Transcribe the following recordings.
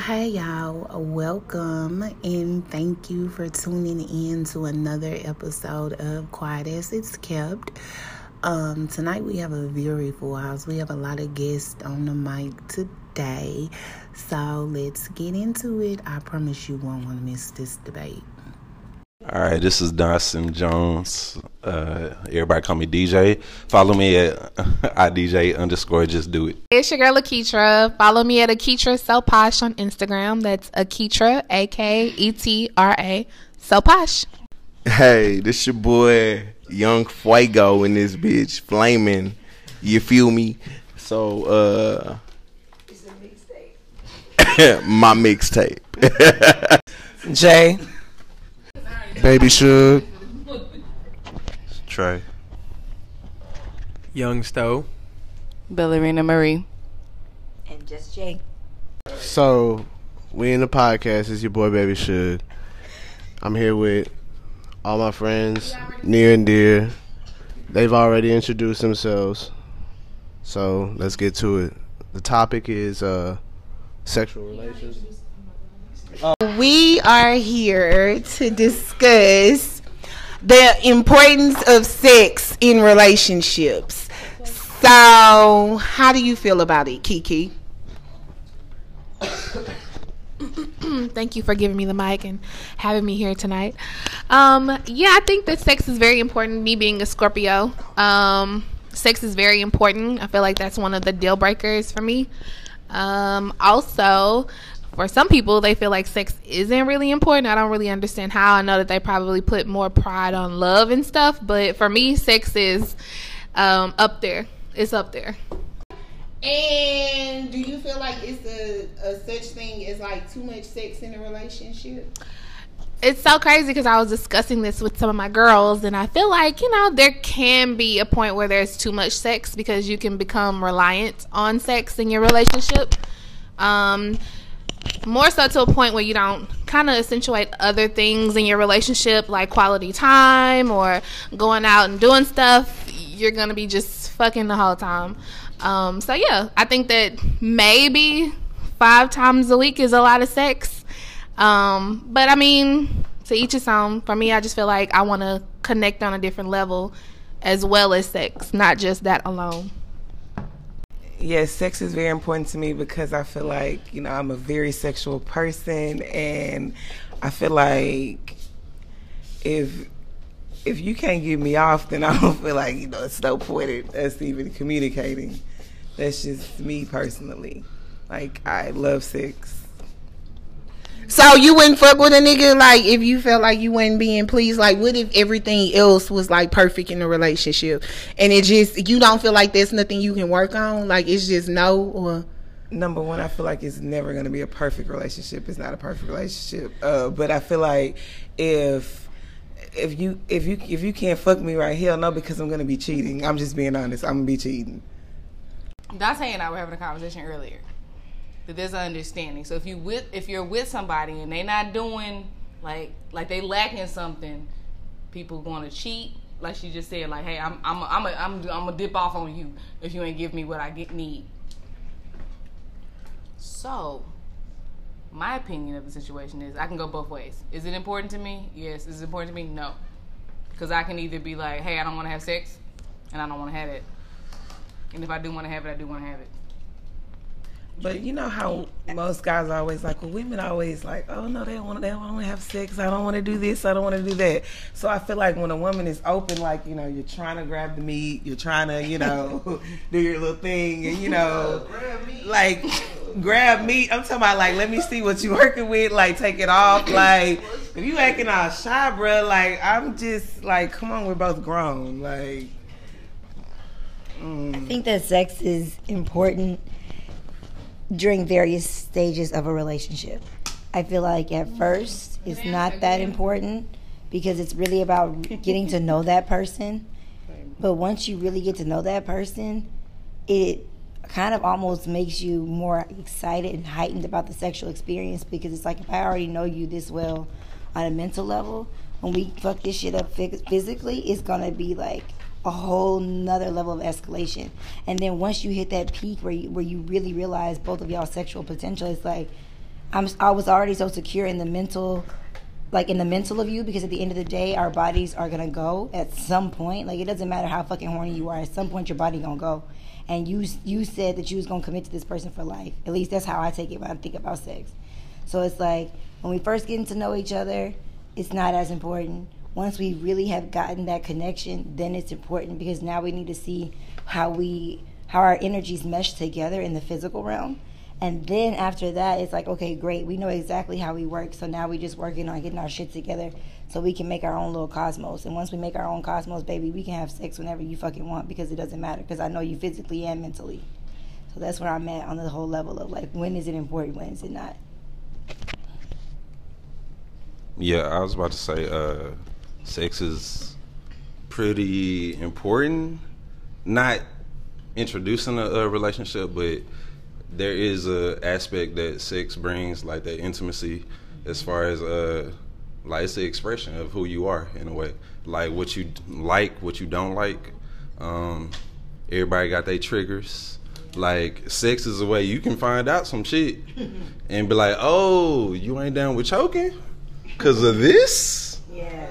Hi, y'all. Welcome and thank you for tuning in to another episode of Quiet as It's Kept. Um, tonight we have a very full house. We have a lot of guests on the mic today. So let's get into it. I promise you won't want to miss this debate. All right, this is Dawson Jones. Uh, everybody call me DJ. Follow me at idj underscore just do it. It's your girl Aketra. Follow me at Aketra So Posh on Instagram. That's Aketra, A K E T R A, So Posh. Hey, this your boy Young Fuego in this bitch, flaming. You feel me? So, uh, it's a mixtape. my mixtape. Jay. Baby Suge. Trey. Young Stowe. Ballerina Marie. And just Jay. So, we in the podcast. It's your boy Baby Suge. I'm here with all my friends, near and dear. They've already introduced themselves. So, let's get to it. The topic is uh, sexual relations. We are here to discuss the importance of sex in relationships. So, how do you feel about it, Kiki? Thank you for giving me the mic and having me here tonight. Um, yeah, I think that sex is very important. Me being a Scorpio, um, sex is very important. I feel like that's one of the deal breakers for me. Um, also, for some people, they feel like sex isn't really important. I don't really understand how. I know that they probably put more pride on love and stuff, but for me, sex is um, up there. It's up there. And do you feel like it's a, a such thing as like too much sex in a relationship? It's so crazy because I was discussing this with some of my girls, and I feel like, you know, there can be a point where there's too much sex because you can become reliant on sex in your relationship. Um, more so to a point where you don't kind of accentuate other things in your relationship, like quality time or going out and doing stuff. You're to be just fucking the whole time. Um, so yeah, I think that maybe five times a week is a lot of sex. Um, but I mean, to each his own. For me, I just feel like I want to connect on a different level as well as sex, not just that alone. Yes, sex is very important to me because I feel like, you know, I'm a very sexual person and I feel like if if you can't get me off, then I don't feel like, you know, it's no point in us even communicating. That's just me personally. Like I love sex. So you wouldn't fuck with a nigga like if you felt like you wasn't being pleased. Like what if everything else was like perfect in the relationship and it just you don't feel like there's nothing you can work on? Like it's just no or number one, I feel like it's never going to be a perfect relationship. It's not a perfect relationship. Uh, but I feel like if if you if you if you can't fuck me right, hell no, because I'm going to be cheating. I'm just being honest. I'm going to be cheating. Dante and I were having a conversation earlier that there's an understanding. So if you with if you're with somebody and they not doing like like they lacking something, people going to cheat. Like she just said, like, hey, I'm I'm a, I'm a, I'm I'm gonna dip off on you if you ain't give me what I get need. So, my opinion of the situation is I can go both ways. Is it important to me? Yes. Is it important to me? No. Because I can either be like, hey, I don't want to have sex, and I don't want to have it. And if I do want to have it, I do want to have it. But you know how most guys are always like, well, women are always like, oh no, they don't want, they don't want to have sex. I don't want to do this. I don't want to do that. So I feel like when a woman is open, like you know, you're trying to grab the meat, you're trying to, you know, do your little thing, and you know, like grab meat. I'm talking about like, let me see what you working with. Like, take it off. Like, if you acting all shy, bro, like I'm just like, come on, we're both grown. Like, I think that sex is important during various stages of a relationship. I feel like at first it's not that important because it's really about getting to know that person. But once you really get to know that person, it kind of almost makes you more excited and heightened about the sexual experience because it's like if I already know you this well on a mental level, when we fuck this shit up physically, it's gonna be like a whole nother level of escalation. And then once you hit that peak where you, where you really realize both of y'all sexual potential, it's like, I'm I was already so secure in the mental like in the mental of you because at the end of the day our bodies are gonna go at some point. Like it doesn't matter how fucking horny you are at some point your body gonna go. And you you said that you was gonna commit to this person for life. At least that's how i take it when i think about sex. So it's like when we first getting to know each other it's not as important once we really have gotten that connection then it's important because now we need to see how we how our energies mesh together in the physical realm and then after that, it's like, okay, great. We know exactly how we work. So now we're just working on getting our shit together so we can make our own little cosmos. And once we make our own cosmos, baby, we can have sex whenever you fucking want because it doesn't matter because I know you physically and mentally. So that's where I'm at on the whole level of like, when is it important? When is it not? Yeah, I was about to say, uh, sex is pretty important. Not introducing a, a relationship, but there is a aspect that sex brings, like that intimacy, as far as uh, like it's the expression of who you are in a way, like what you like, what you don't like. Um, everybody got their triggers. Like sex is a way you can find out some shit and be like, oh, you ain't down with choking because of this. Yeah.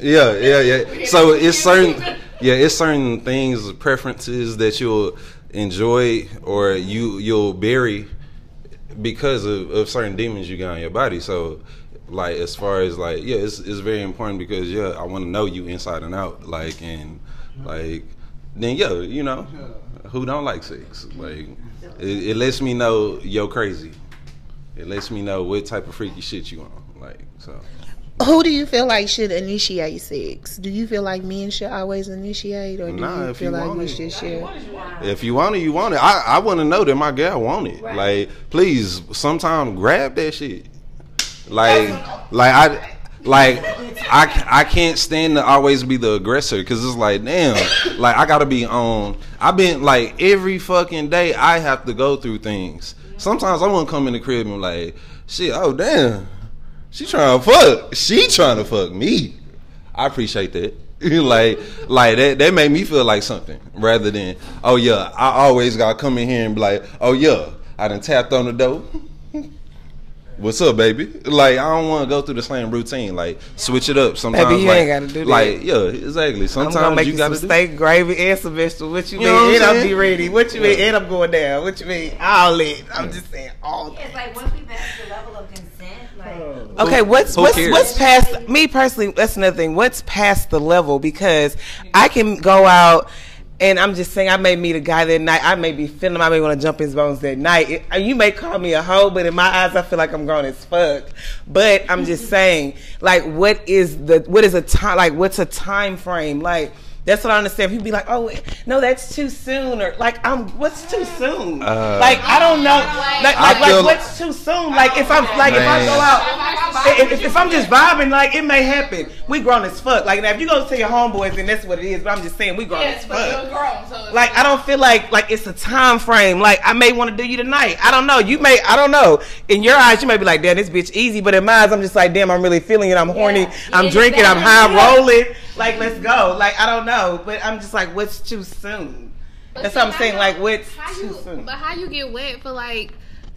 Yeah, yeah, yeah. So it's certain, yeah, it's certain things, preferences that you'll enjoy or you you'll bury because of, of certain demons you got in your body. So, like as far as like yeah, it's it's very important because yeah, I want to know you inside and out. Like and like then yeah, you know, who don't like sex? Like it, it lets me know you're crazy. It lets me know what type of freaky shit you on. Like so. Who do you feel like should initiate sex? Do you feel like men should always initiate, or do Nah, you if feel you like want we it. should share? If you want it, you want it. I, I want to know that my girl want it. Like, please, sometime grab that shit. Like, like I, like I, I can't stand to always be the aggressor because it's like, damn, like I gotta be on. I've been like every fucking day I have to go through things. Sometimes I want to come in the crib and like, shit, oh damn, she trying to fuck. She trying to fuck me. I appreciate that. like, like that. That made me feel like something rather than, oh yeah, I always gotta come in here and be like, oh yeah, I done tapped on the door. What's up, baby? Like, I don't want to go through the same routine. Like, switch it up. Sometimes, Baby, you like, ain't gotta do that. Like, yeah, exactly. I'm Sometimes gonna make you you gotta some do. steak, gravy, and some vegetables. What you, You know mean? what I'm And I'll be ready. What you mean? And I'm going down. What you mean? All it. I'm just saying all that. It's like once we pass the level of consent, like Okay, what's what's cares? what's past me personally? That's another thing. What's past the level? Because I can go out and I'm just saying I may meet a guy that night. I may be feeling. I may want to jump his bones that night. It- uh, you may call me a hoe, but in my eyes, I feel like I'm grown as fuck. But I'm just saying, like, what is the what is a time? Like, what's a time frame? Like. That's what I understand. People be like, "Oh, no, that's too soon," or like, "I'm what's too soon?" Uh, like, I don't know. Like, I like, like what's too soon? Like, if I'm like, if I go out, if, if, if, I'm just vibing, like, it may happen. We grown as fuck. Like, now if you go to your homeboys, then that's what it is. But I'm just saying, we grown Yes, as fuck. grown, so Like, I don't feel like like it's a time frame. Like, I may want to do you tonight. I don't know. You may, I don't know. In your eyes, you may be like, "Damn, this bitch easy," but in mine, I'm just like, "Damn, I'm really feeling it. I'm horny. I'm Yeah, drinking. I'm exactly. high rolling. Like, let's go." Like, I don't know, but I'm just like, "What's too soon?" But That's see, what I'm saying. you- Like, what's how too soon? But how you get wet for like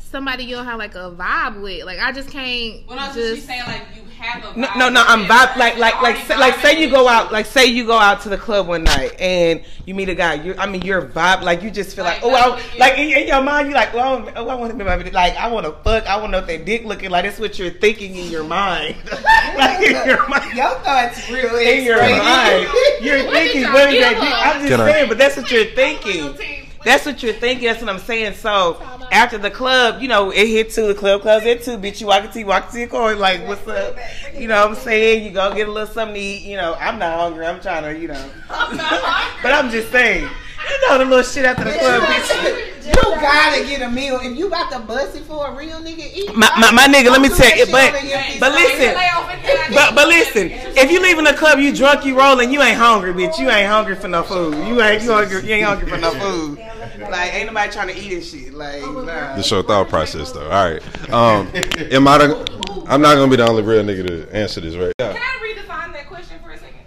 somebody you don't have like a vibe with? Like I just can't Well, no, so she's just. saying like you have a No, vibe no, no. with I'm it. vibe like, like, like, say, like. Say you with go out, like, say you go out to the club one night and you meet a guy. You, I mean, your vibe, like, you just feel like, Like, oh, I, like in, in your mind, you like, well, oh, I want to be my, like, I want to fuck. I want to know if that dick looking like. That's what you're thinking in your mind, like in your mind. Your thoughts real In your mind, you're What thinking, did what that give dick? her? I'm just saying, but that's what you're thinking. That's what you're thinking. That's what I'm saying. So after the club, you know, it hit two. The club closed at two. Bitch, you walk to you walk to your car. Like, what's up? You know what I'm saying? You go get a little something to eat. You know, I'm not hungry. I'm trying to, you know. but I'm just saying. You know the little shit after the club, bitch. You gotta get a meal. If you got the bussy for a real nigga eat. My, my, my nigga, let me Don't tell you, but shit on your feet. but listen, Lay off it, then I But but listen, if you leaving the club, you drunk, you rolling, you ain't hungry, bitch. You ain't hungry for no food. You ain't hungry. You ain't hungry for no food. Like ain't nobody trying to eat this shit. Like nah. This your thought process, though. All right. Um, am I? The, I'm not gonna be the only real nigga to answer this, right? Yeah. Can I redefine that question for a second?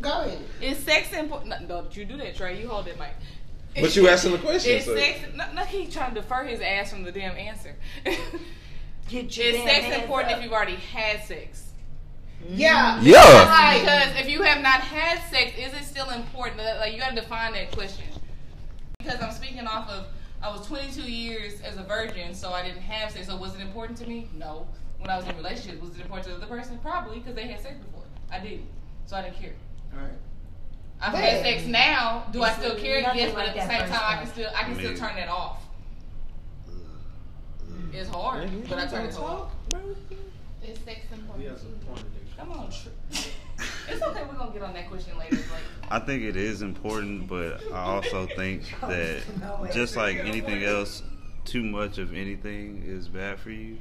Go ahead. Is sex important? No, don't you do that, Trey. You hold it, Mike. But you asking the question, Is so- sex? No, no, he trying to defer his ass from the damn answer. Get Is sex important if you've already had sex? Yeah. Yeah. Because if you have not had sex, is it still important? Like you got to define that question. Because I'm speaking off of, I was 22 years as a virgin, so I didn't have sex. So was it important to me? No. When I was in a relationship, was it important to the other person? Probably, because they had sex before. I didn't, so I didn't care. Alright. I've had sex now. Do I still care? nothing Yes, but like at the same first time, I can still I can still turn that off. It's hard, but I turn it off. Is sex important to you? Come on, it's okay. We're gonna get on that question later. Like, I think it is important, but I also think that just like anything else, too much of anything is bad for you.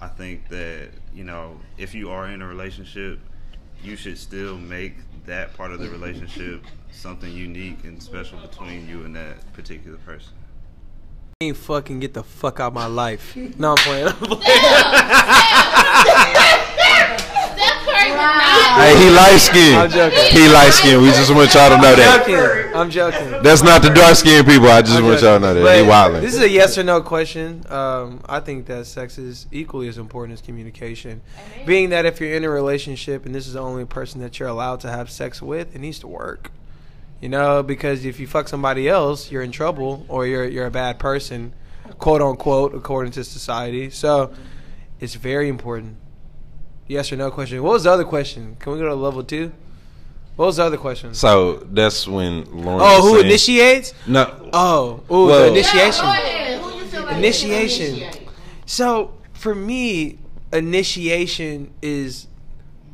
I think that, you know, if you are in a relationship, you should still make that part of the relationship something unique and special between you and that particular person. ain't fucking get the fuck out of my life. No, I'm playing. I'm playing. Steph Curry did not. Hey, he light I'm joking. He light skinned. We just want y'all to know I'm that. joking. I'm joking. That's not the dark skinned people. I just I'm want y'all to know that. He But wildin'. This is a yes or no question. Um, I think that sex is equally as important as communication. Being that if you're in a relationship and this is the only person that you're allowed to have sex with, it needs to work. You know, because if you fuck somebody else, you're in trouble or you're you're a bad person, quote unquote, according to society. So it's very important. Yes or no question. What was the other question? Can we go to level two? What was the other question? So that's when Lauren. Oh, was who saying- initiates? No. Oh, ooh, Well- the initiation. Go ahead. Who you feel like Initiation. initiate? So for me, initiation is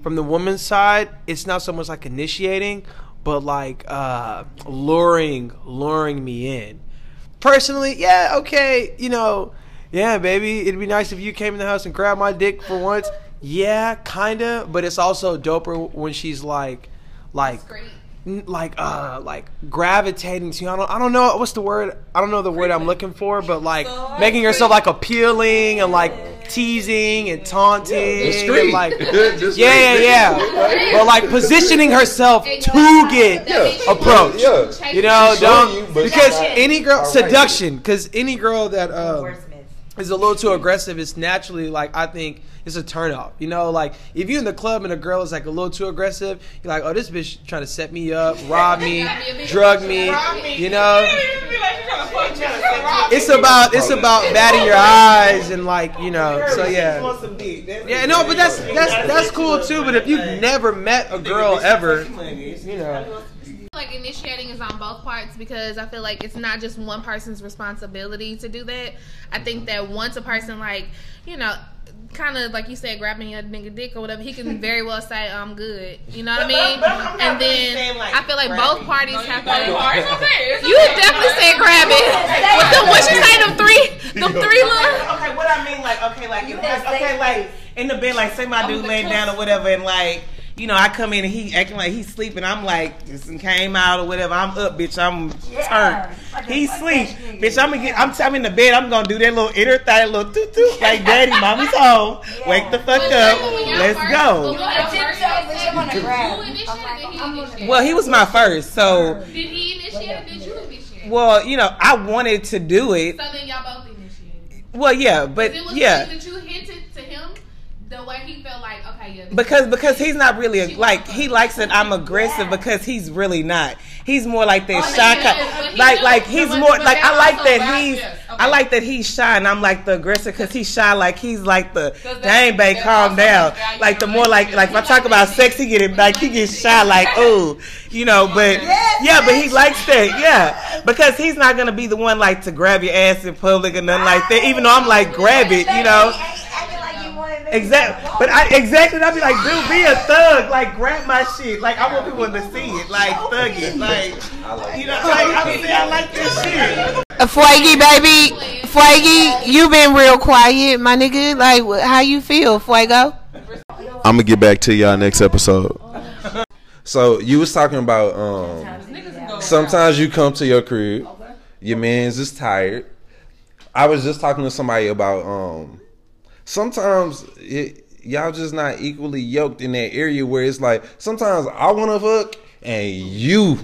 from the woman's side. It's not so much like initiating, but like uh, luring, luring me in. Personally, yeah, okay, you know, yeah, baby, it'd be nice if you came in the house and grabbed my dick for once. Yeah, kinda, but it's also doper when she's like, like n- like uh like gravitating to you. I don't I don't know what's the word. I don't know the word I'm looking for, but like making yourself like appealing and like teasing and taunting and like yeah yeah yeah. But like positioning herself to get approached. Yeah. You know, Showing you, don't but- because any girl seduction because any girl that uh, is a little too aggressive it's naturally like I think it's a turn off. You know, like if you're in the club and a girl is like a little too aggressive, you're like, oh, this bitch trying to set me up, rob me, drug me. You know, it's about it's about batting your eyes and like you know. So yeah, yeah, no, but that's that's that's cool too. But if you've never met a girl ever, you know. Like initiating is on both parts because I feel like it's not just one person's responsibility to do that. I think that once a person like, you know, kind of like you said, grabbing your nigga dick or whatever, he can very well say, "I'm good." You know what I mean? But I'm And really then saying, like, I feel like grab both it. parties have to. It's okay. It's You definitely said grab it. With the what you say? Them three, them three little. Okay, what I mean, like, okay, like, if, like, okay, like, in the bed, like, say my dude laying down or whatever, and like, you know, I come in and he acting like he's sleeping. I'm like, this one came out or whatever. I'm up, bitch. I'm turned. He sleep, bitch. I'm gonna get. I'm, I'm in the bed. I'm gonna do that little inner thigh, little toot toot, like, daddy, mommy's home. Wake the fuck up. Let's go. Well, he was my first, so Did he initiate did you initiate? well, you know, I wanted to do it. So then y'all both initiated. Well, yeah, but It was yeah. that you hinted to him the way he felt like, okay, yeah. because because he's not really a, like he likes that I'm aggressive because he's really not. He's more like that Oh, shy kind. Like like he's more like I like that he's yes. I like that he's shy and I'm like the aggressive because he's shy like he's like the dang babe calm down makes like the more like like if I talk about sex he get it like he gets shy like oh you know but yeah but he likes that yeah because he's not gonna be the one like to grab your ass in public or nothing like that even though I'm like grab it you know. Exactly, but I exactly. I'd be like, dude, be a thug. Like, grab my shit. Like, I want people to see it. Like, thug it. Like, you know, like, I mean, I like this shit. Fuegi, baby. Fuegi, you been real quiet, my nigga. Like, how you feel, Fuego? I'm gonna get back to y'all next episode. So you was talking about um sometimes you come to your crib, your man's is tired. I was just talking to somebody about um sometimes it, y'all just not equally yoked in that area where it's like sometimes I want to fuck and you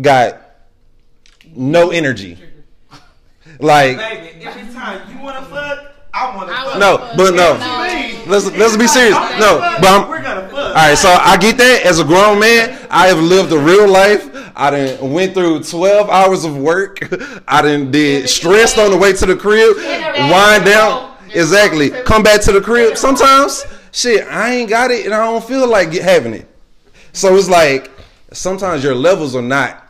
got no energy. Like Baby, every time you want to fuck, I I want to. Fuck. No, but no. Let's let's be serious. No, but I'm, We're gonna fuck. all right. So I get that as a grown man. I have lived a real life. I done went through twelve hours of work. I done did stressed on the way to the crib. Wind down. Exactly. Come back to the crib. Sometimes shit, I ain't got it, and I don't feel like having it. So it's like sometimes your levels are not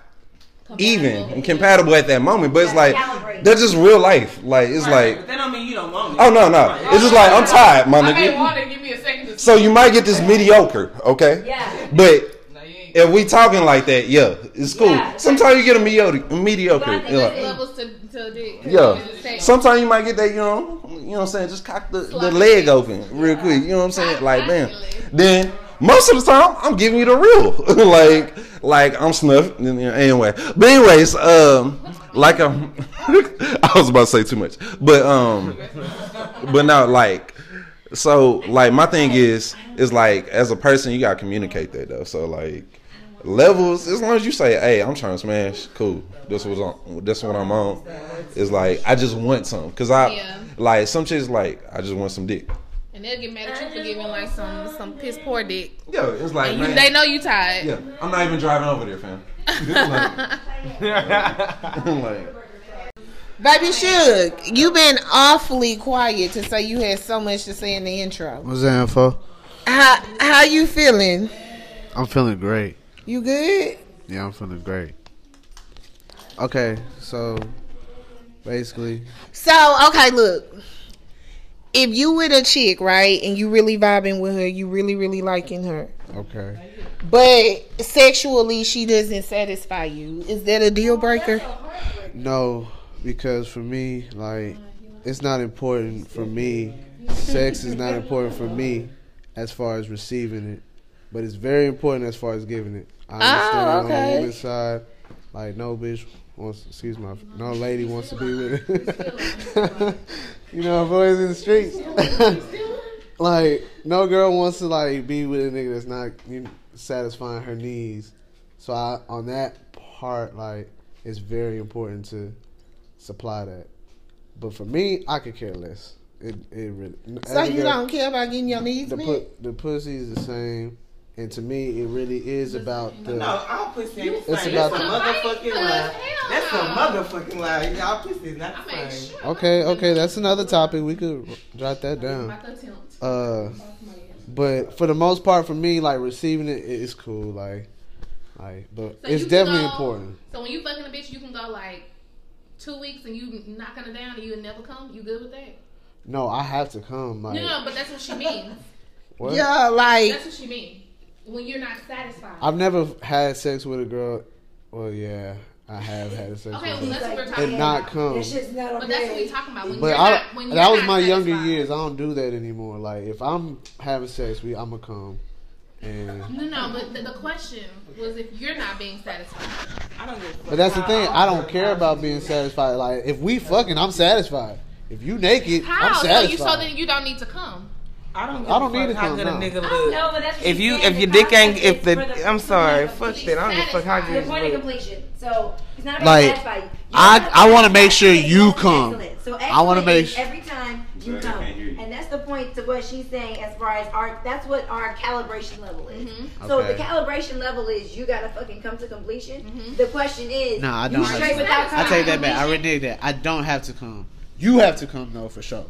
even and compatible at that moment. But it's like that's just real life. Like it's like. But that don't mean you don't want me. Oh no no! It's just like I'm tired, my nigga. want to give me a second to So you might get this mediocre, okay? Yeah. But if we talking like that, yeah, it's cool. Sometimes you get a mediocre, a mediocre. There's Yeah. levels to, to dick. yeah. Sometimes you might get that, you know, you know what I'm saying? Just cock the, the leg open real quick. You know what I'm saying? Like, man. Then most of the time, I'm giving you the real. like, like I'm snuffing. Anyway, but anyways, um, like I'm, I was about to say too much, but um, but now like so like my thing is is like as a person you gotta communicate that though so like levels as long as you say hey i'm trying to smash cool this was on this what i'm on it's like i just want some because i Yeah. like some chicks like i just want some dick And they'll get mad at you for giving like some some piss poor dick. yeah it's like you, man, they know you tired. yeah i'm not even driving over there fam like, Baby Suge, you been awfully quiet to say you had so much to say in the intro. What's that info? How how you feeling? I'm feeling great. You good? Yeah, I'm feeling great. Okay, so basically, So okay, look. If you with a chick, right, and you really vibing with her, you really really liking her, okay. but sexually she doesn't satisfy you, is that a deal breaker? No, because for me, like, it's not important for me. Sex is not important for me as far as receiving it, but it's very important as far as giving it. I oh, understand on okay. the woman's side, like, no bitch wants, excuse my, no lady wants to be with it. you know, boys in the streets. like, no girl wants to like be with a nigga that's not you know, satisfying her needs. So I, on that part, like, it's very important to supply that. But for me, I could care less. It it really. So you girl- don't care about getting your needs the met? pu- the pussy is the same, and to me, it really is about the. No, all pussy ain't the It's same. about That's a the- motherfucking lie. That's a motherfucking lie. Y'all pussy is not the same. Okay, okay, that's another topic. We could jot that down. Uh, but for the most part, for me, like receiving it, it is cool. Like, like, but So it's definitely go- important. So when you fucking a bitch, you can go like two weeks and you knocking her down and you never come. You good with that? No, I have to come. Like, no, no, but that's what she means. what? Yeah, like That's what she means. When you're not satisfied. I've never had sex with a girl. Well, yeah, I have had a sex Okay, with well, her. that's what we're talking and not come. It's just not But that's what we're talking about. When But you're I, not, when that you're was not my younger years. I don't do that anymore. Like if I'm having sex, we I'ma come, and No, no, but the, the question was if you're not being satisfied. I don't give a fuck. but that's the thing. I don't care about being satisfied. Like if we fucking, I'm satisfied. If you naked, How? I'm So satisfied. you so then you don't need to come. I don't. Give I don't a fuck need to how come, good a no. nigga I look. don't know, but that's If you if your dick ain't if the the- I'm sorry, for fuck the that. I don't give a fuck how good The you point of completion. So it's not about Like, satisfying. You I- I wanna make sure you it's come. So I wanna make is s- every time you Sorry, come, you. and that's the point to what she's saying as far as our. That's what our calibration level is. Mm-hmm. So Okay. the calibration level is you gotta fucking come to completion. The question is, no, I don't have straight to. without I take that back. I completion? renege that. I don't have to come. You have to come though for sure.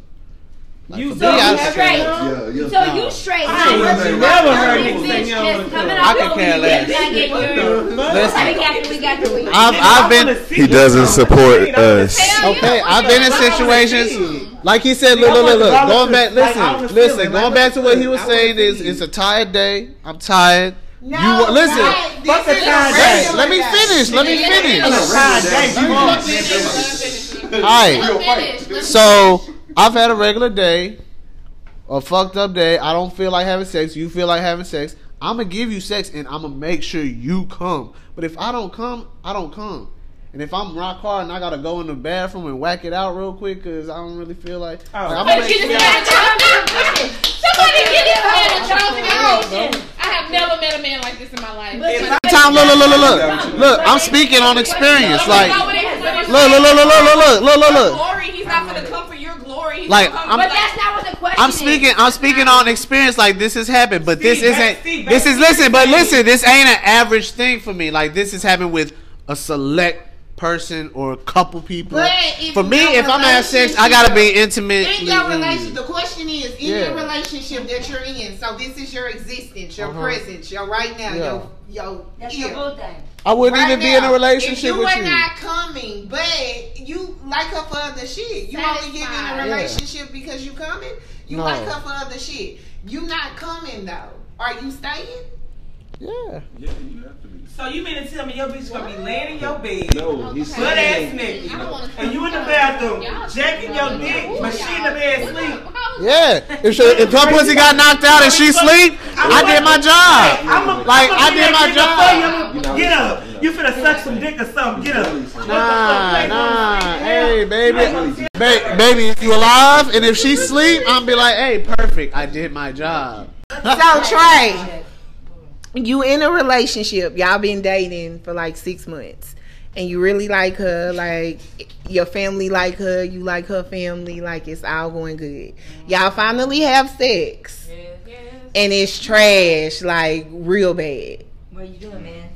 Like you so straight. straight. Yeah, yeah, so no. you straight. I ain't never, you never heard anything else. I could care less. Listen, I've, I've been. He doesn't support us. Okay, I've been in situations. Like he said, look, look, look, look. Going back, listen, listen. Going back to what he was saying is, it's a tired day. I'm tired. No, you listen. Fuck the tired day. Let me finish. Let me finish. All right. So. I've had a regular day, a fucked up day. I don't feel like having sex. You feel like having sex. I'm gonna give you sex, and I'm gonna make sure you come. But if I don't come, I don't come. And if I'm rock hard and I gotta go in the bathroom and whack it out real quick because I don't really feel like, Oh. like, I'm Somebody gonna get this man a Charles. Somebody get this man a Charles. I have never met a man like this in my life. Time, look, look, look, look, look, look. I'm speaking on experience. Like, look, look, look, look, look, look, look, look, look. He's not gonna come for your glory. like But I'm, that's not what the question I'm is. speaking. I'm speaking on experience. Like this has happened, but this Steve, back- isn't. Steve, This is listen, but listen. This ain't an average thing for me. Like this has happened with a select person or a couple people. But For me, if I'm gonna sex, I gotta be intimate. In your relationship, the question is in Yeah. your relationship that you're in. So this is your existence, your Uh-huh. presence, your right now, Yeah. your your. That's yeah. your boo thing. I wouldn't Right even be in a relationship if you with were you. not coming, but you like her for other shit. You only get in a Satisfied. relationship because you coming. You No. like her for other shit. You not coming though. Are you staying? Yeah. Yeah, you have to be. So you mean to tell me your bitch gonna be laying in your bed, No, he's butt ass saying. naked, don't wanna and you in the bathroom, Y'all jacking your talking dick, about- but she in the bed sleep. Yeah. If she, if her pussy got knocked out and she sleep, I did my job. I'm a, Like I'm I did my job. job. Get up. You finna suck some dick or something. Get up. Nah, nah. Hey, baby. Ba- baby, if you alive and if she sleep, I'm be like, hey, perfect. I did my job. So Trey, you in a relationship, y'all been dating for like six months, and you really like her, like your family like her, you like her family, like it's all going good. Y'all finally have sex, Yes, yes. and it's trash, like real bad. What are you doing, man?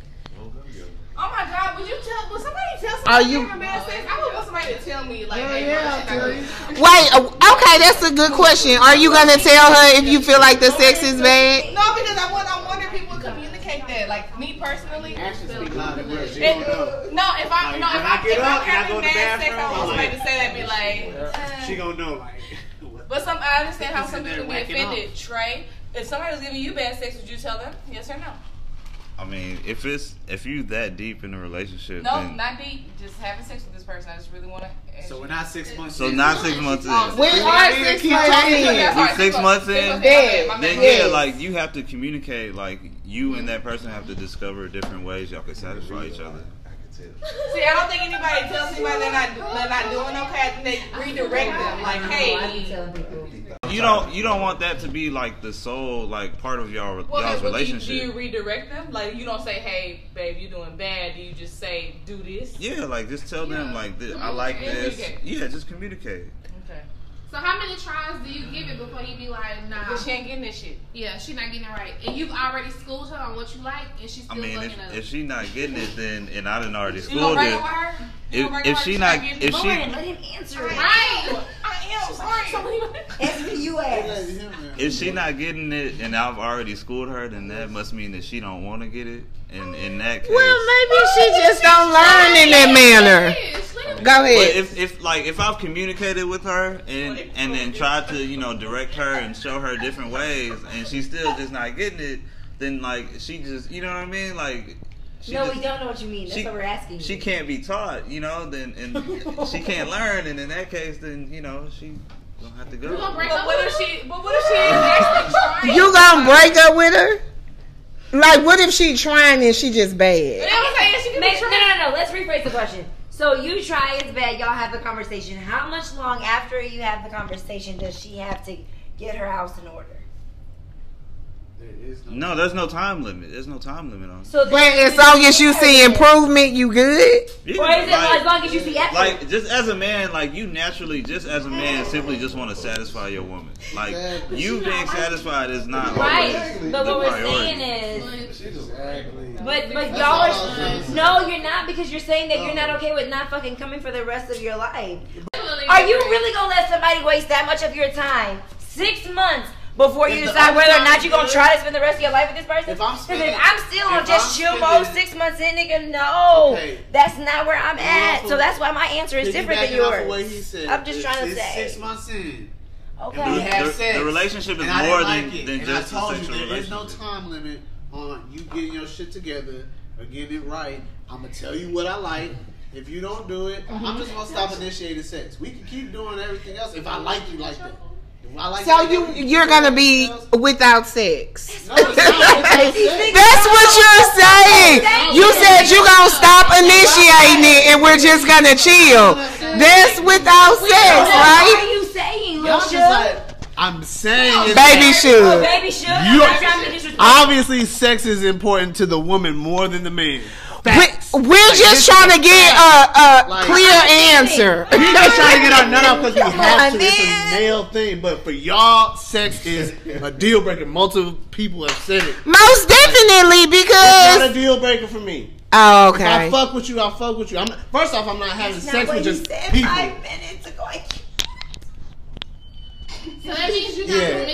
Oh my God! Would you tell? Would somebody tell somebody Are you- bad sex? I would want somebody to tell me like, hey, yeah, bro, I'll shit tell not you. good. Wait, okay, that's a good question. Are you gonna tell her if you feel like the sex is bad? No, because I want. I wonder people communicate that. Like me personally. No, if I no, if I when if I I'm, get if I'm up and I go having to the bad sex, I bathroom, somebody I'm to say that. Be like. She gonna know, like. But some I understand how some people can be offended. Trey, if somebody was giving you bad sex, would you tell them? Yes or no? I mean, if it's if you that deep in a relationship, No, then, not deep. Just having sex with this person. I just really want to. So we're not six months. so not six months in. Oh, when are six keep months talking. in? With six months in, Dead. then Yes. yeah, like you have to communicate. Like you and that mm-hmm. person have to discover different ways y'all can satisfy each other. See, I don't think anybody tells anybody they're not they're not doing okay. I think they redirect them. Like, hey. You don't you don't want that to be like the sole like part of y'all well, y'all's well, do, you, do relationship. you redirect them? Like, you don't say, hey, babe, you're doing bad. Do you just say, do this? Yeah, like just tell them like this, I mm-hmm. like this. Yeah, just communicate. Okay. So how many tries do you give it before you be like, nah, But she ain't getting this shit. yeah, she not getting it right, and you've already schooled her on what you like, and she's I still mean, fucking if, up. if she not getting it, then and I didn't already You schooled gonna break her. up with her? You If, oh gonna if up she not if not she getting- Let him answer it. right? I am sorry. Answer you ass. if she not getting it and I've already schooled her, then that must mean that she don't want to get it. And in that case, Well, maybe she just don't learn in that manner. Go But ahead. if, if like if I've communicated with her and and then tried to you know direct her and show her different ways and she's still just not getting it, then like she just you know what I mean like. She No, just, we don't know what you mean. That's she- what we're asking. She you. can't be taught, you know. Then and she can't learn, and in that case, then you know she don't have to go. You gonna break But up what with if her? she? But what if she is actually trying? You gonna break up with her? Like, what if she trying and she just bad? I'm saying she can Make, no, no, no, no. Let's rephrase the question. So you try it's bad. Y'all have the conversation. How much long after you have the conversation does she have to get her house in order? No, there's no time limit. There's no time limit on. it. So But as long as you see improvement, you good. Yeah, Or is it like- as long as you see effort? Like just as a man, like you naturally, just as a man, simply just want to satisfy your woman. Like you being satisfied is not right. always But the what we're priority. saying is, but but y'all are no, you're not because you're saying that you're not okay with not fucking coming for the rest of your life. Are you really gonna let somebody waste that much of your time? Six months before you decide whether or not you're gonna try to spend the rest of your life with this person? If I'm 'Cause spending- if I'm still on if just I'm chill spending- mode six months in, nigga, no. Okay. That's not where I'm at. also- So that's why my answer is different than Piggybacking off of yours. what he said, I'm just it's- trying to say. Six months in. The, Okay. We have the- sex. the relationship is more didn't than, like it. than and just I a told sexual you there is relationship. no time limit on you getting your shit together or getting it right. I'm gonna tell you what I like. If you don't do it, I'm just gonna stop initiating sex. We can keep doing everything else if I like you like that. If I like So you, you you're gonna be without sex. No, it's not without sex. That's what you're saying. You said you gonna stop initiating it and we're just gonna chill. That's without sex, right? What are you saying, Y'all just like I'm saying is Baby that Oh, should. baby, Suge. You- I'm not trying to be disrespectful. obviously sex is important to the woman more than the man. Facts. We, we're Like, just trying is to get a, a Like- clear answer. We're not trying to get our nut out because we have on, to. It's a male thing. But for y'all, sex is a deal breaker. Multiple people have said it. Most definitely because. It's not a deal breaker for me. Oh, If I fuck with you, I fuck with you. I'm not, first off, I'm not having That's sex not with what he just said people. five minutes ago. I can't- So that means you're not Yeah.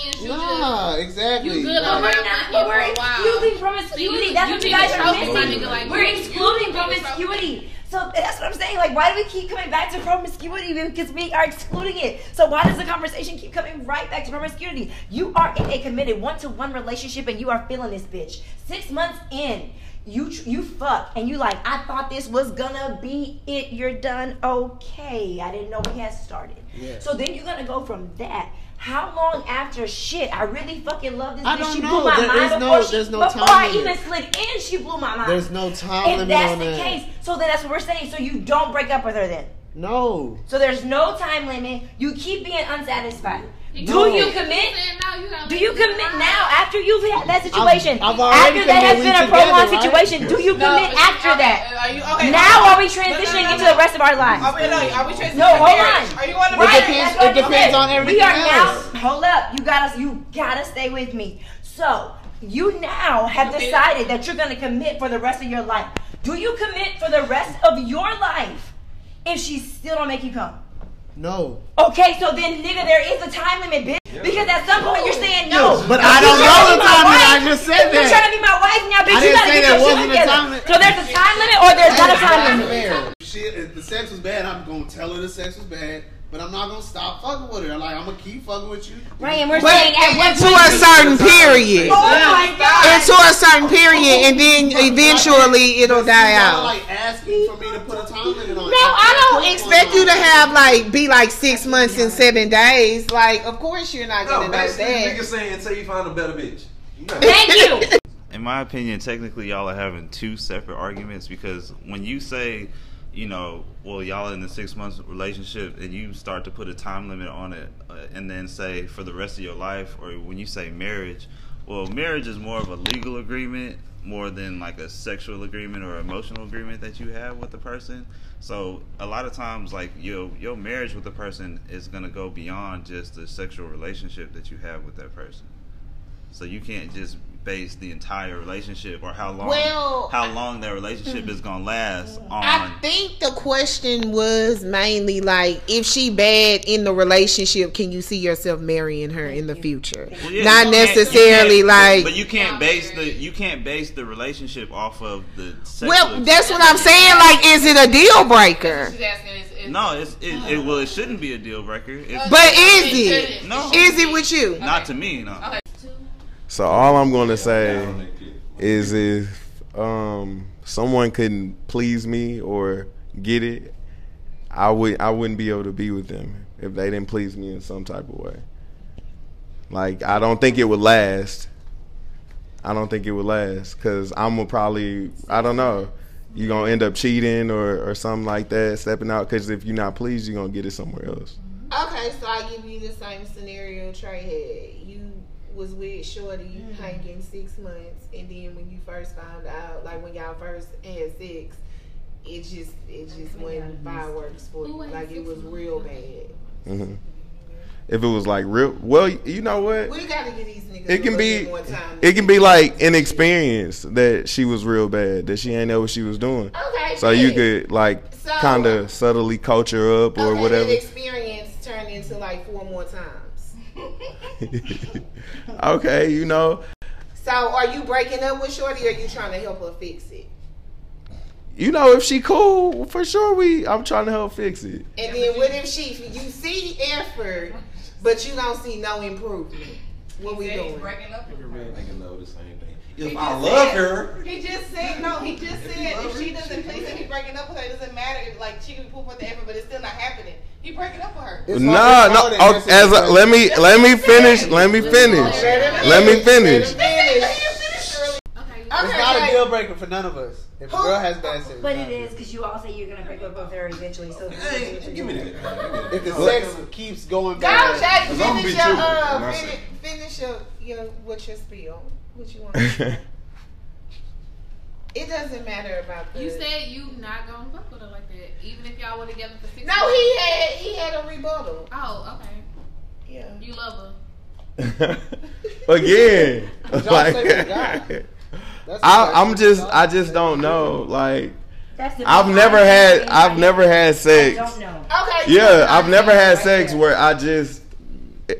Promiscuous. That means Nah, exactly. You good But on we're not. But we're excluding promiscuity. you- That's you what you guys are trophy, missing. like, We're you- you excluding think it's trophy. promiscuity. So that's what I'm saying. Like, why do we keep coming back to promiscuity? Because we are excluding it. So why does the conversation keep coming right back to promiscuity? You are in a committed one-to-one relationship and you are feeling this bitch. Six months in, you you fuck and you like, I thought this was gonna be it. You're done. Okay, I didn't know we had started. So then you're gonna go from that. How long after shit? I really fucking love this I bitch. she know. blew my There mind before no- she, there's no before I even slid in. She blew my mind. There's no time If limit that's on the that. case, so then that's what we're saying. So you don't break up with her then. No. So there's no time limit. You keep being unsatisfied. You Do No. you commit? now Do you commit now after you've had that situation? I've already after that has been a We prolonged together, right? situation, do you No, commit but- after okay, that? Are you okay? Now hold are we No, no, transitioning no, into the rest of our lives? Are we, no, are we transitioning No, hold on. Are you going to Right, marriage? depends- it depends saying. on everything. We are else. now. Hold up, you gotta, you gotta stay with me. So you now have decided that you're gonna commit for the rest of your life. Do you commit for the rest of your life if she still don't make you come? No. Okay, so then, nigga, there is a time limit, bitch. Because at some point you're saying no. But I don't know the time limit. I just said if You're trying to be my wife now, bitch. I you didn't gotta say get there your shit together. So there's a time limit or there's not a time limit. If, she, if the sex was bad, I'm gonna tell her the sex was bad, but I'm not gonna stop fucking with her. Like I'm gonna keep fucking with you. Right, and we're But saying at what to point a certain period. Oh my god. And to a certain period, and then eventually it'll die Y'all out. like asking for me to put a time limit on. No, I don't expect you to have like be like six months and seven days. Like, of course you're not gonna know basically, nigga that. saying until you find a better bitch. Thank you. in my opinion, technically y'all are having two separate arguments because when you say, you know, well y'all are in a six months relationship and you start to put a time limit on it, uh, and then say for the rest of your life, or when you say marriage, well, marriage is more of a legal agreement more than like a sexual agreement or emotional agreement that you have with the person. So a lot of times, like your your marriage with the person is gonna go beyond just the sexual relationship that you have with that person. So you can't just base the entire relationship or how long Well, how long that relationship hmm. is gonna last on. I think the question was mainly like, if she bad in the relationship, can you see yourself marrying her in the future? Well, yeah, Not necessarily like. but you can't base the you can't base the relationship off of the. Well, that's what I'm saying. Like, is it a deal breaker? She's asking is, is No, it's it, it. Well, it shouldn't be a deal breaker. It's, But is it? no, Is it with you? not to me. No. So all I'm gonna say is if um, someone couldn't please me or get it, I would I wouldn't be able to be with them if they didn't please me in some type of way. Like I don't think it would last. I don't think it would last because I'm gonna probably I don't know. You gonna end up cheating or, or something like that, stepping out. Because if you're not pleased, you're gonna get it somewhere else. Okay, so I give you the same scenario Trey had. You was with Shorty hanging six months, and then when you first found out, like when y'all first had sex, it just it just went fireworks for you. Like it was real bad. hmm If it was like real, well, you know what? We gotta get these niggas. It can be, more time. it can be like an experience that she was real bad, that she ain't know what she was doing. Okay, So you could like So- kind of subtly coach her up or okay, whatever. That experience turned into like four more times. okay, you know, So are you breaking up with Shorty, or are you trying to help her fix it? you know if she cool, for sure. We, I'm trying to help fix it. And then what if she you see effort, but you don't see no improvement? What we doing? breaking up with her. know the same thing. He If I love said- her, He just said no. He just said if she doesn't please him, he breaking up with her. It doesn't matter. If, like she can pull forth the effort, but it's still not happening. He breaking up with her. It's no, hard- no. hard to Oh, as a, let me let me finish. Let me finish. Let me finish. It's not a deal breaker for none of us. If a girl has bad sex, But it's it not. is because you all say you're gonna break up with her eventually. So give me that. If the sex keeps going Go, bad, Jay. Cause I'm gonna Finish your uh, finish, finish your your what's your spiel? What you want? It doesn't matter about the. You said you not gonna fuck with her like that, even if y'all were together for six. No, months. he had he had a rebuttal. Oh, okay. Yeah. You love her. Again, Y'all like, say with God. That's I, I'm just, I just don't know. Like, That's I've never had, I've never had I sex. don't know. Okay. Yeah, I've never had Right sex there. where I just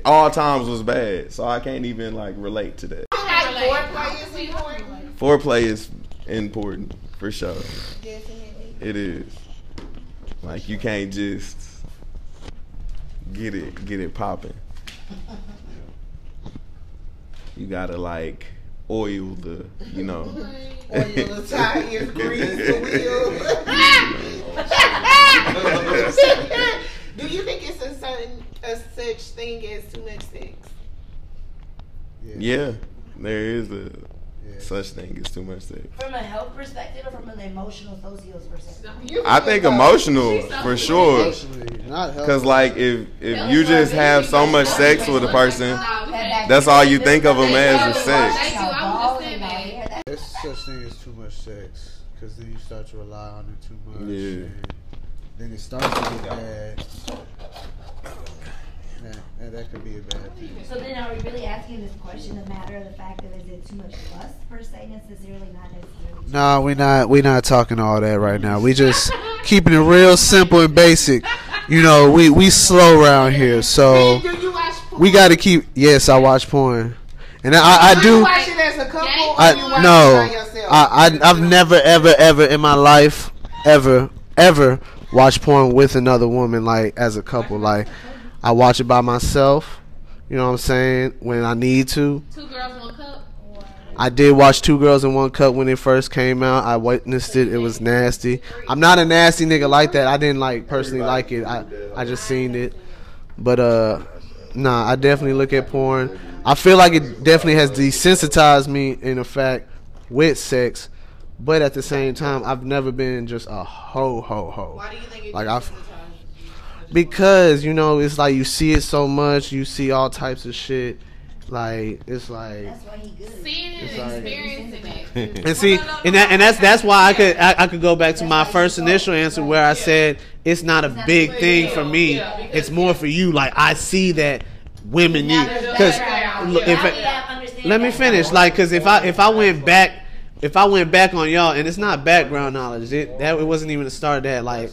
all times was bad, so I can't even like relate to that. Like foreplay is important. Foreplay is important for sure. It is. Like you can't just get it, get it popping. You gotta like oil the, you know. Oil the tires, grease the wheels. Do you think it's a certain a such thing as too much sex? Yeah, there is a such thing as too much sex. From a health perspective or from an emotional socios perspective? I think emotional for sure. Not healthy. Cause like if if you just have so much sex with a person, that's all you think of them as is sex. There's such thing as too much sex, because then you start to rely on it too much. Yeah. And Then it starts to get bad. And, and that could be a bad thing. So then are we really asking this question a matter of the fact that is it too much lust per se necessarily not necessarily No, we not we not talking all that right now. We just keeping it real simple and basic. You know, we we slow around here, so Do you watch porn? we got to keep. Yes, I watch porn, and I, I Do do. watch it as a couple I no, it by yourself? I, I I've never ever ever in my life ever ever watched porn with another woman like as a couple. Like I watch it by myself. You know what I'm saying? When I need to. Two girls, one cup. I did watch Two Girls in One Cup when it first came out. I witnessed it. It was nasty. I'm not a nasty nigga like that. I didn't like personally like it. I I just seen it. But uh nah, I definitely look at porn. I feel like it definitely has desensitized me in the fact with sex. But at the same time, I've never been just a ho ho ho. Why do you think it Like I desensitized because you know it's like you see it so much, you see all types of shit. Like it's like That's why he good. Seeing it and like- experiencing it. and see, and that, and that's that's why I could I, I could go back to my first initial answer where I said it's not a big thing for me. It's more for you. Like I see that women need because if I- let me finish. Like because if I if I went back if I went back on y'all and it's not background knowledge, it that it wasn't even the start of that. Like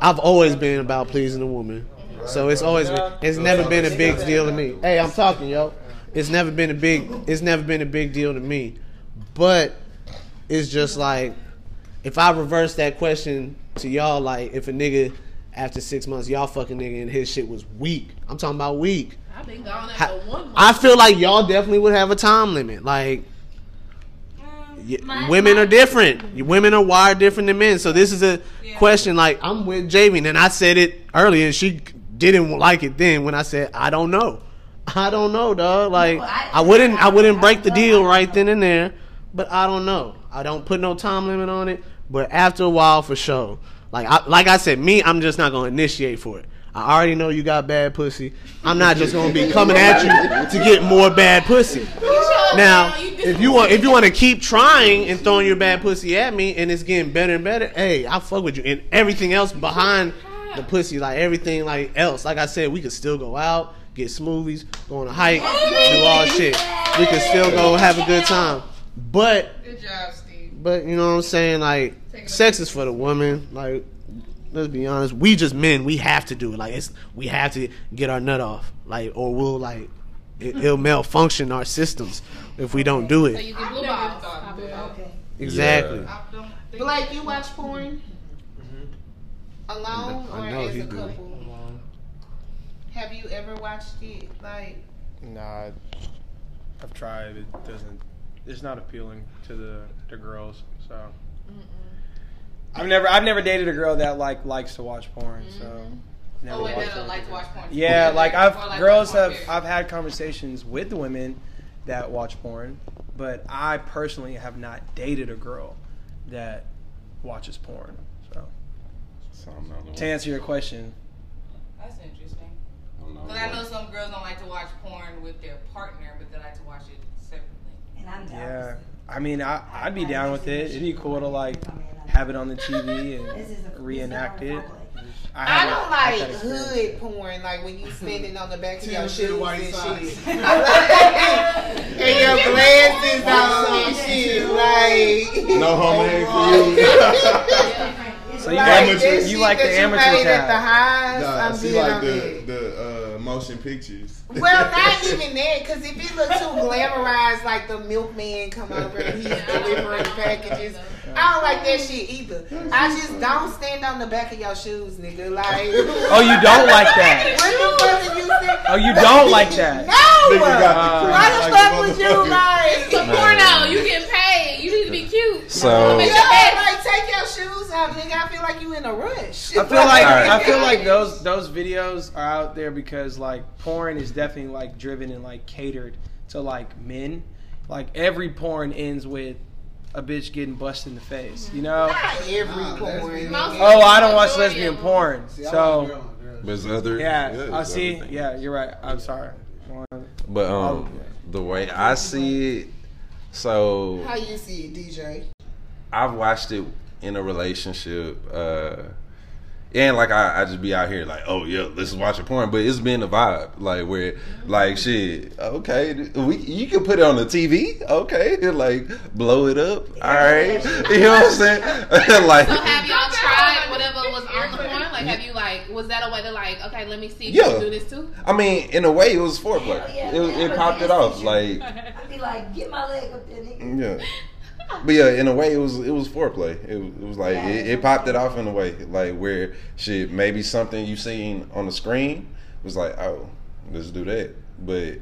I've always been about pleasing a woman, so it's always been it's never been a big deal to me. Hey, I'm talking, yo. It's never been a big it's never been a big deal to me, but it's just like if I reverse that question to y'all, like if a nigga after six months y'all fucking nigga and his shit was weak, I'm talking about weak. I've been gone after one month. I feel like y'all definitely would have a time limit. Like, women are different. Women are wired different than men. So this is a question. Like, I'm with Javi, and I said it earlier, and she didn't like it then when I said I don't know. I don't know, dog. Like, I wouldn't, I wouldn't break the deal right then and there, but I don't know. I don't put no time limit on it. But after a while, for sure. Like, I, like I said, me, I'm just not gonna initiate for it. I already know you got bad pussy. I'm not just gonna be coming at you to get more bad pussy. Now, if you want, if you want to keep trying and throwing your bad pussy at me, and it's getting better and better, hey, I fuck with you. And everything else behind the pussy, like everything like else, like I said, we could still go out, get smoothies, go on a hike, do all shit. We could still go have a good time. But Good job, Steve. but you know what I'm saying? Like, sex is for the woman. Like, let's be honest. We just men. We have to do it. Like, it's we have to get our nut off. Like, or we'll like it, it'll malfunction our systems if we don't do So it. you get blue balls. Pop blue balls. Exactly. Blake, you watch porn alone I or as he a do. couple? Have you ever watched it like? Nah, I've tried. It doesn't. It's not appealing to the the girls. So I've never I've never dated a girl that like likes to watch porn. So never Oh, wait, watched that like to watch porn. Yeah, like I've like girls watch porn, have period. I've had conversations with women that watch porn, but I personally have not dated a girl that watches porn. So to answer your question, That's interesting. Because I know some girls don't like to watch porn with their partner, but they like to watch it separately. And I'm down. Yeah. I mean, I, I'd be down with it. It'd be cool to like have it on the TV and reenact it. I haven't don't had like that experience. hood porn, like when you standing on the back of your shoes White and Sox. shit. and your glasses on and shit, like. No homemade for you. So you Like, like, that you like the that amateur made at the tab. highs, Nah, I'm she good like the the uh, motion pictures. Well, not even that, because if it look too glamorized, like the milkman come over and he's delivering packages, I don't like that shit either. I just don't stand on the back of your shoes, nigga. Like, Oh, you don't like that? What the fuck are you saying? Oh, you don't like that? No. Nigga got the Why cream the fuck a would you like? It's a porno. You getting paid. You need to be cute. So- Make Yeah, your best. like take your shoes nigga. I feel like you in a rush. I feel like Alright. I feel like those those videos are out there because like porn is definitely like driven and like catered to like men. Like every porn ends with a bitch getting busted in the face, you know? Not every porn. Most- Oh, I don't watch lesbian of them. porn. So There's other. yeah, I see. other. Yeah, you're right. I'm sorry. But um, the way I see it, so How you see it, DJ? I've watched it in a relationship. Uh, and like I, I just be out here like, oh yeah, let's watch a porn. But it's been a vibe, like where, like shit, okay, we you can put it on the TV, okay, like blow it up, all right, you know what I'm saying? like, So have y'all tried whatever was on the porn? Like, have you like, was that a way to like, okay, let me see if you Yeah. can do this too? I mean, in a way, it was foreplay. Hell yeah. It, was- it popped it off, like I'd be like, get my leg up there, nigga. yeah. But yeah, in a way, it was it was foreplay. It, was- it was like it, it popped it off in a way, like where shit maybe something you seen on the screen was like, oh, let's do that. But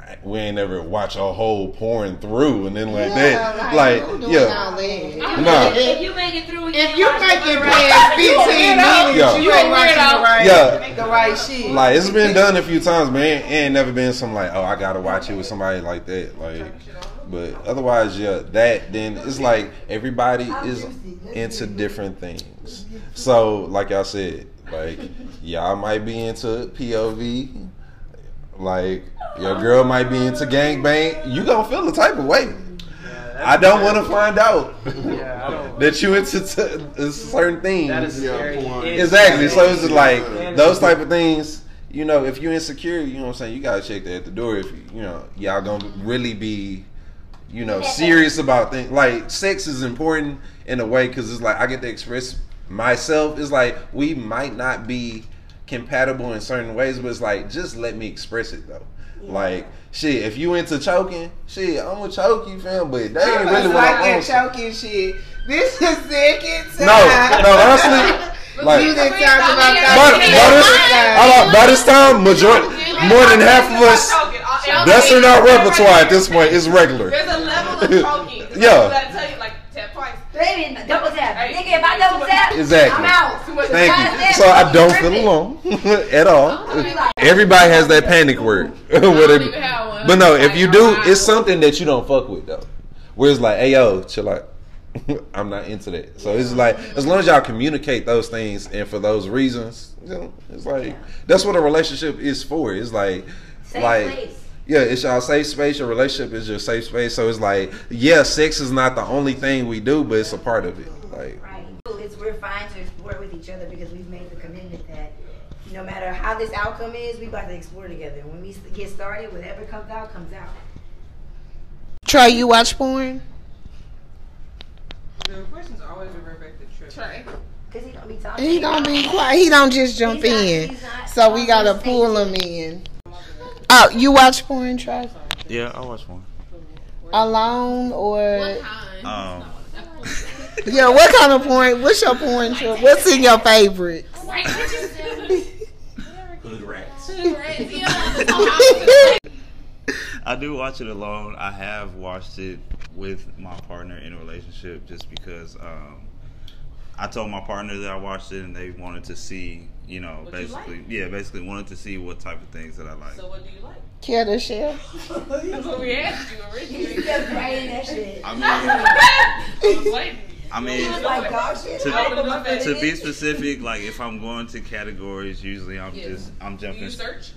I- we ain't never watch a whole porn through and then like that, like who doing yeah, all that? no, If you make it through, If you make it past 15 minutes, Yeah. you ain't watching the right, Yeah. the right shit. like it's been done a few times, man. it ain't, it ain't never been some like, oh, I gotta watch it with somebody like that, like. But otherwise, yeah, that then it's like everybody is into different things. So, like I said, like y'all might be into POV, like your girl might be into gangbang. You gonna feel the type of way. I don't want to find out Yeah, I don't. that you into t- uh, certain things. That is Yeah, very porn. Exactly. So it's just like those type of things. You know, if you're insecure, you know what I'm saying. You gotta check that at the door. If you, you know, y'all gonna really be, you know, serious about things. Like sex is important in a way because it's like I get to express myself. It's like we might not be compatible in certain ways, but it's like just let me express it though. Like shit, if you into choking, shit, I'm gonna choke you, fam. But that ain't really It's what like I that want. choking shit. This is second time. No, no, honestly, like. you done talked about By, that. by this, hold by this time, majority, more than half of us, that's in our repertoire at this point. It's regular. There's a level of choking. Yeah. I tell you, like tap twice. Baby, double tap. Nigga, if I double tap, Exactly. I'm out. Thank you. So I don't feel alone at all. Everybody has that panic word. Whatever. even have one. But no, if you do, it's something that you don't fuck with though. Where it's like, hey yo, chill out. I'm not into that. So it's like as long as y'all communicate those things and for those reasons, you know, it's like that's what a relationship is for. It's like Safe like place. Yeah, it's y'all safe space. Your relationship is your safe space. So it's like, yeah, sex is not the only thing we do, but it's a part of it. Like Right. It's we're fine to explore with each other because we've made the commitment that no matter how this outcome is, we about to explore together. When we get started, whatever comes out, comes out. Trey, you watch porn? The questions always revert back to trip. Trey. Cause he don't be talking. He don't be quiet. He don't just jump not- in. So we gotta pull stage. him in. Oh, you watch porn, Trey? Yeah, I watch porn. Alone or What kind? Um, yeah? What kind of porn? What's your porn trip? What's in your favorite? Wait, what you said? Hood rats. I do watch it alone. I have watched it with my partner in a relationship just because um, I told my partner that I watched it and they wanted to see, you know, What you basically, yeah, basically wanted to see what type of things that I like. So what do you like? Care to share? That's what we asked you He's originally. just writing that shit. I mean, I was waiting. I mean, was like dog shit. to, to be specific, like if I'm going to categories, usually I'm Yeah. just I'm Do jumping. you search?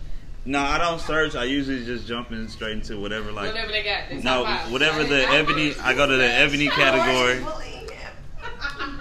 No, I don't search. I usually just jump in straight into whatever like Whatever they got. They no whatever the ebony. I go to the ebony category.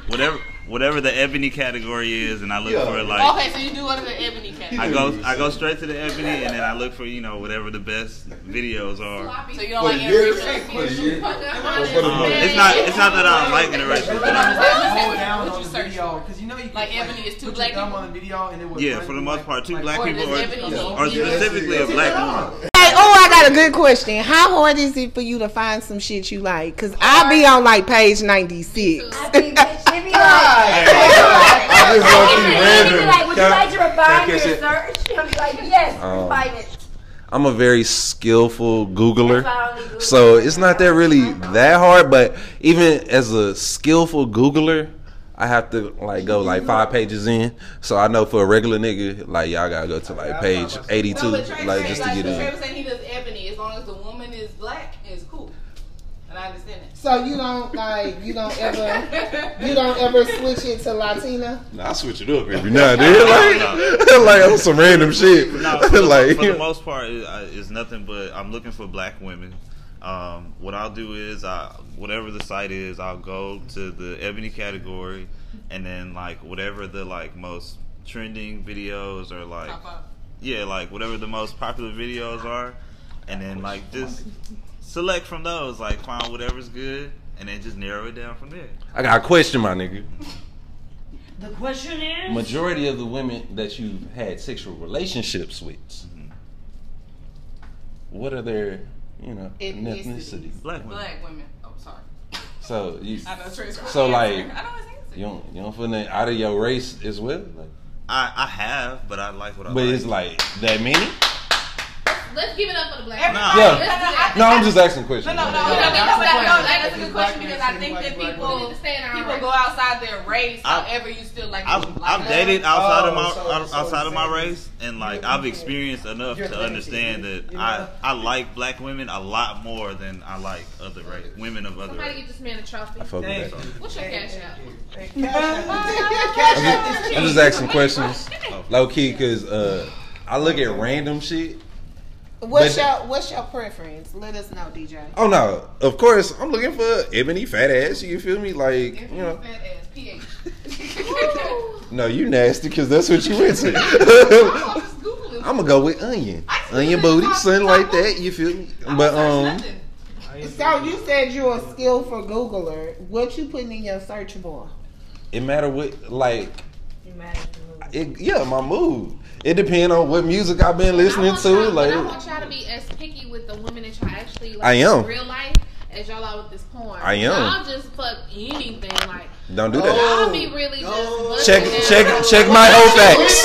Whatever whatever the ebony category is, and I look Yeah. for like. Okay, so you do go to the ebony category. I go I go straight to the ebony, and then I look for you know whatever the best videos are. So you don't like interracial. Um, it's not it's not that I don't like interracial. Hold What down you on search video because you know you Like can, Ebony is two black your thumb people? on the video and it will Yeah, for the you, most like- part, two like, black Or people, does or, Ebony or need- specifically a black woman. Hey, oh, I got a good question. How hard is it for you to find some shit you like? Cause I be on like page ninety six. Like. I just want to be random. Like, would can you I, like to refine your it? search? I'll be like, yes, um, refine it. I'm a very skillful Googler. That's why I only Google So it's not that really that hard, but even as a skillful Googler, I have to like go like five pages in. So I know for a regular nigga, like y'all gotta go to like page eighty two, No, but Trey like just to like, get Trey in. So you don't like you don't ever you don't ever switch it to Latina? Nah, I switch it up every now and then, like, like on some random shit. No, for, the, like, for the most part, it, it's nothing but I'm looking for black women. Um, what I'll do is, I, whatever the site is, I'll go to the ebony category, and then like whatever the like most trending videos or like yeah, like whatever the most popular videos are, and then like just select from those, like find whatever's good, and then just narrow it down from there. I got a question, my nigga. The question is. Majority of the women that you've had sexual relationships with, what are their, you know, Ethnicities. ethnicities? Black women. Black women. Oh, sorry. So you, I know Trey's so like, I know his answer. you don't, you don't feel that out of your race as well. Like, I, I have, but I like what I but like. it's like that many. Let's give it up for the black. Nah. Yeah. Let's. No, I'm just asking questions. No, no, no, like, no, yeah. that's, That's no, that's a good question Black because I think that people woman. Stay in our people go outside their race. However, you still like. I've, I've dated outside of Oh, my so- so outside of my race, and like I've experienced enough You're to fancy, understand that you I know? I like black women a lot more than I like other race women of other Somebody race. get this man a trophy. I fuck with that. you. What's your cash out? Cash out I'm just asking questions, low key, cause uh, I look at random shit. What's But- your what's your preference? Let us know, DJ. Oh no, of course I'm looking for ebony fat ass. You feel me? Like If you know, fat ass, pH. no, you nasty because that's what you into. I'm. I'm gonna go with onion, onion booty, something like that. You feel me? But um. So you said you're a skillful Googler. What you putting in your search bar? it matter what like. It, yeah, my mood. It depends on what music I've been listening to. y'all- but Like, I want y'all to be as picky with the women that y'all actually like I am. in real life as y'all are with this porn. I am. Y'all just fuck anything. Like don't do that. y'all be really just Check, busting check, down. check my whole facts.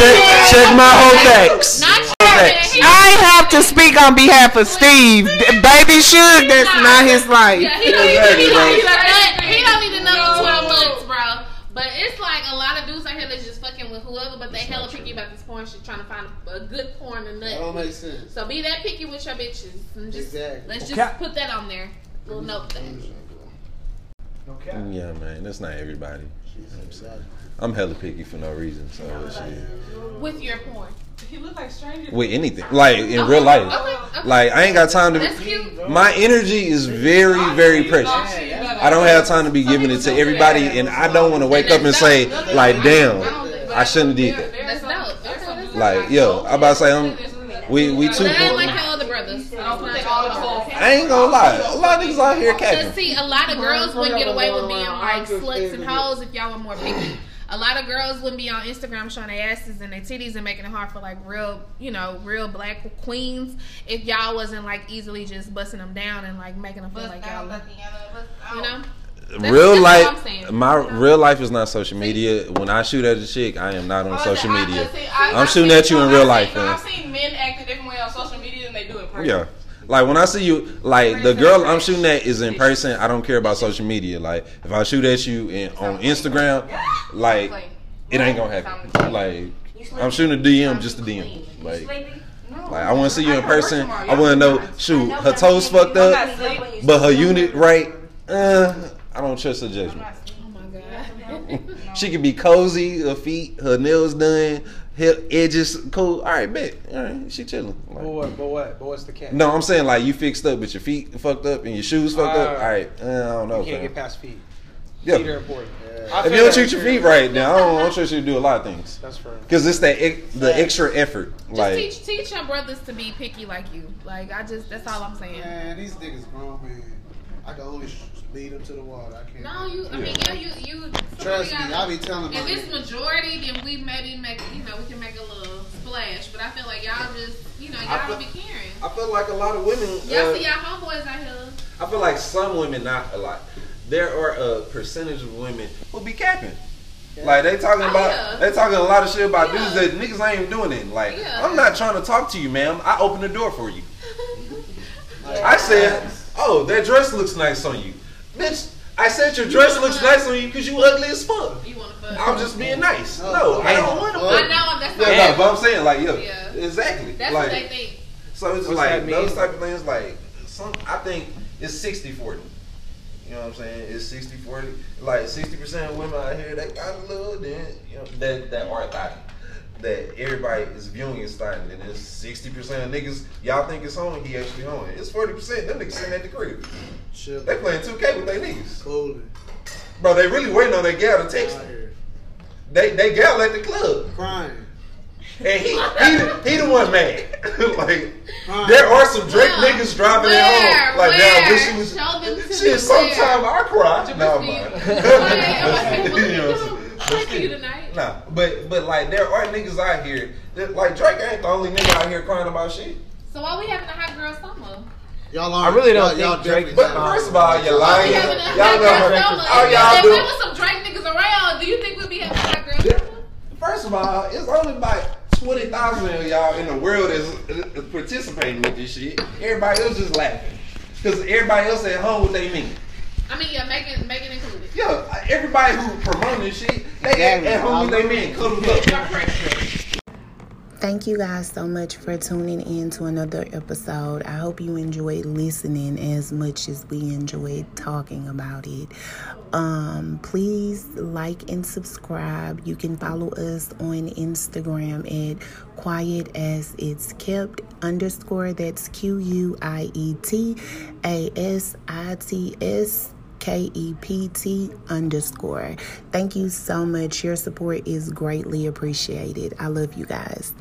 Check, check my whole facts. Facts. I have to speak on behalf of Steve. Baby Suge, that's not his life. Yeah, he don't even Exactly, he bro. don't even nut- he don't even know for twelve months, bro. But it's like a lot of dudes out here that's just fucking with whoever, but they hella picky about this porn shit, trying to find a, a good porn to nut. That don't make sense. So be that picky with your bitches. And just Exactly. let's just Okay. put that on there. Little note that. Okay. Yeah, man, that's not everybody. You know I'm saying? I'm hella picky for no reason. So shit. With your porn. He look like stranger. with anything, like in real life, Okay, okay. like I ain't got time That's to. cute. My energy is very, very precious. I don't have time to be giving it to everybody, and I don't want to wake up and say like, "Damn, I shouldn't have did that." That's dope. That's dope. Like, yo, I about to say I'm. We we too. I like your other brothers. I'll put that all the whole. I ain't gonna lie, a lot of niggas out here Cause capping. see, a lot of girls wouldn't get away with being like sluts and hoes if y'all were more picky. A lot of girls wouldn't be on Instagram showing their asses and their titties and making it hard for like real, you know, real black queens if y'all wasn't like easily just busting them down and like making them feel like y'all, you know. That's- Real that's I'm life, my real life is not social media. When I shoot at a chick, I am not on social media. I'm shooting at you in real life, man. I've seen men act a different way on social media than they do in person. Yeah. Like when I see you, like the girl I'm shooting at is in person. I don't care about social media. Like if I shoot at you in, on Instagram, like it ain't gonna happen. Like I'm shooting a DM just a DM. Like, like I want to see you in person. I want to know, shoot, her toes fucked up, but her unit right. Uh, I don't trust her judgment. Oh my god. She can be cozy, her feet, her nails done, hip edges cool. All right, bet. All right, she chilling. Like, But what? But what? But what's the catch? no, I'm saying like you fixed up, but your feet fucked up and your shoes fucked up. Ah. All right, uh, I don't know. You can't fam. get past feet. Yeah. Feet are important. I If you don't treat your feet right, now I don't, I don't trust you to do a lot of things. That's fair. Because it's that the extra effort. Just Like teach teach your brothers to be picky like you. Like I just that's all I'm saying. Man, these niggas grown, man. I can only sh- lead them to the water. I can't. No, you. I mean, yeah, you. You. Trust me, gotta- I be telling If it's niggas. majority, then we maybe make. You know, we can make a little splash. But I feel like y'all just. You know, y'all don't be caring. I feel like a lot of women. Y'all uh, see y'all homeboys out here. I feel like some women, not a lot. There are a percentage of women who be capping. Like they talking Oh, about, yeah. they talking a lot of shit about Yeah. dudes that niggas ain't even doing it. Like Yeah. I'm not trying to talk to you, ma'am. I opened the door for you. I said, oh, that dress looks nice on you, bitch. I said your dress looks nice on you because you ugly as fuck. You want to fuck? I'm just being nice. Oh, no, I don't want to I fuck. know that's Yeah, not. no, but I'm saying like, yo, Yeah. exactly. That's like, what they think. so it's What's like that those type of things. Like some, I think it's 60 40. You know what I'm saying? It's 60 40. Like 60 percent of women out here they got a little then you know that that are thought that everybody is viewing is thought, and then it's 60 percent of niggas y'all think it's on, he actually on. It's 40 percent them niggas sitting at the crib. Chill. They playing 2K with their niggas. Cooling. Bro, they really waiting on their gal to text them. They they gal at the club. Crying. And he he, the- he the one mad. like Crying. there are some Drake Where? niggas driving Where? at home. Like Where? now, I wish it was. Show them to me Shit, sometimes I cry. No, Jabrisky, man. you- You know what I'm Pray you saying? tonight. Nah, but but like there are niggas out here that like Drake ain't the only nigga out here crying about shit. So why we having a hot girl summer? Y'all are, I really don't y'all, think y'all Drake- definitely But not. first of all, you're lying. we having a Y'all know how summer? all If if there was some Drake niggas around, do you think we'd be having a hot girl summer? First of all, it's only about twenty thousand of y'all in the world is is participating with this shit. Everybody else just laughing because everybody else at home what they mean. I mean, yeah, making making included. Yeah, everybody who promoting this shit, they at, at home they mean cuddled up. Thank you guys so much for tuning in to another episode. I hope you enjoyed listening as much as we enjoyed talking about it. Um, please like and subscribe. You can follow us on Instagram at quiet as it's kept underscore that's Q U I E T A S I T S K E P T underscore. Thank you so much. Your support is greatly appreciated. I love you guys.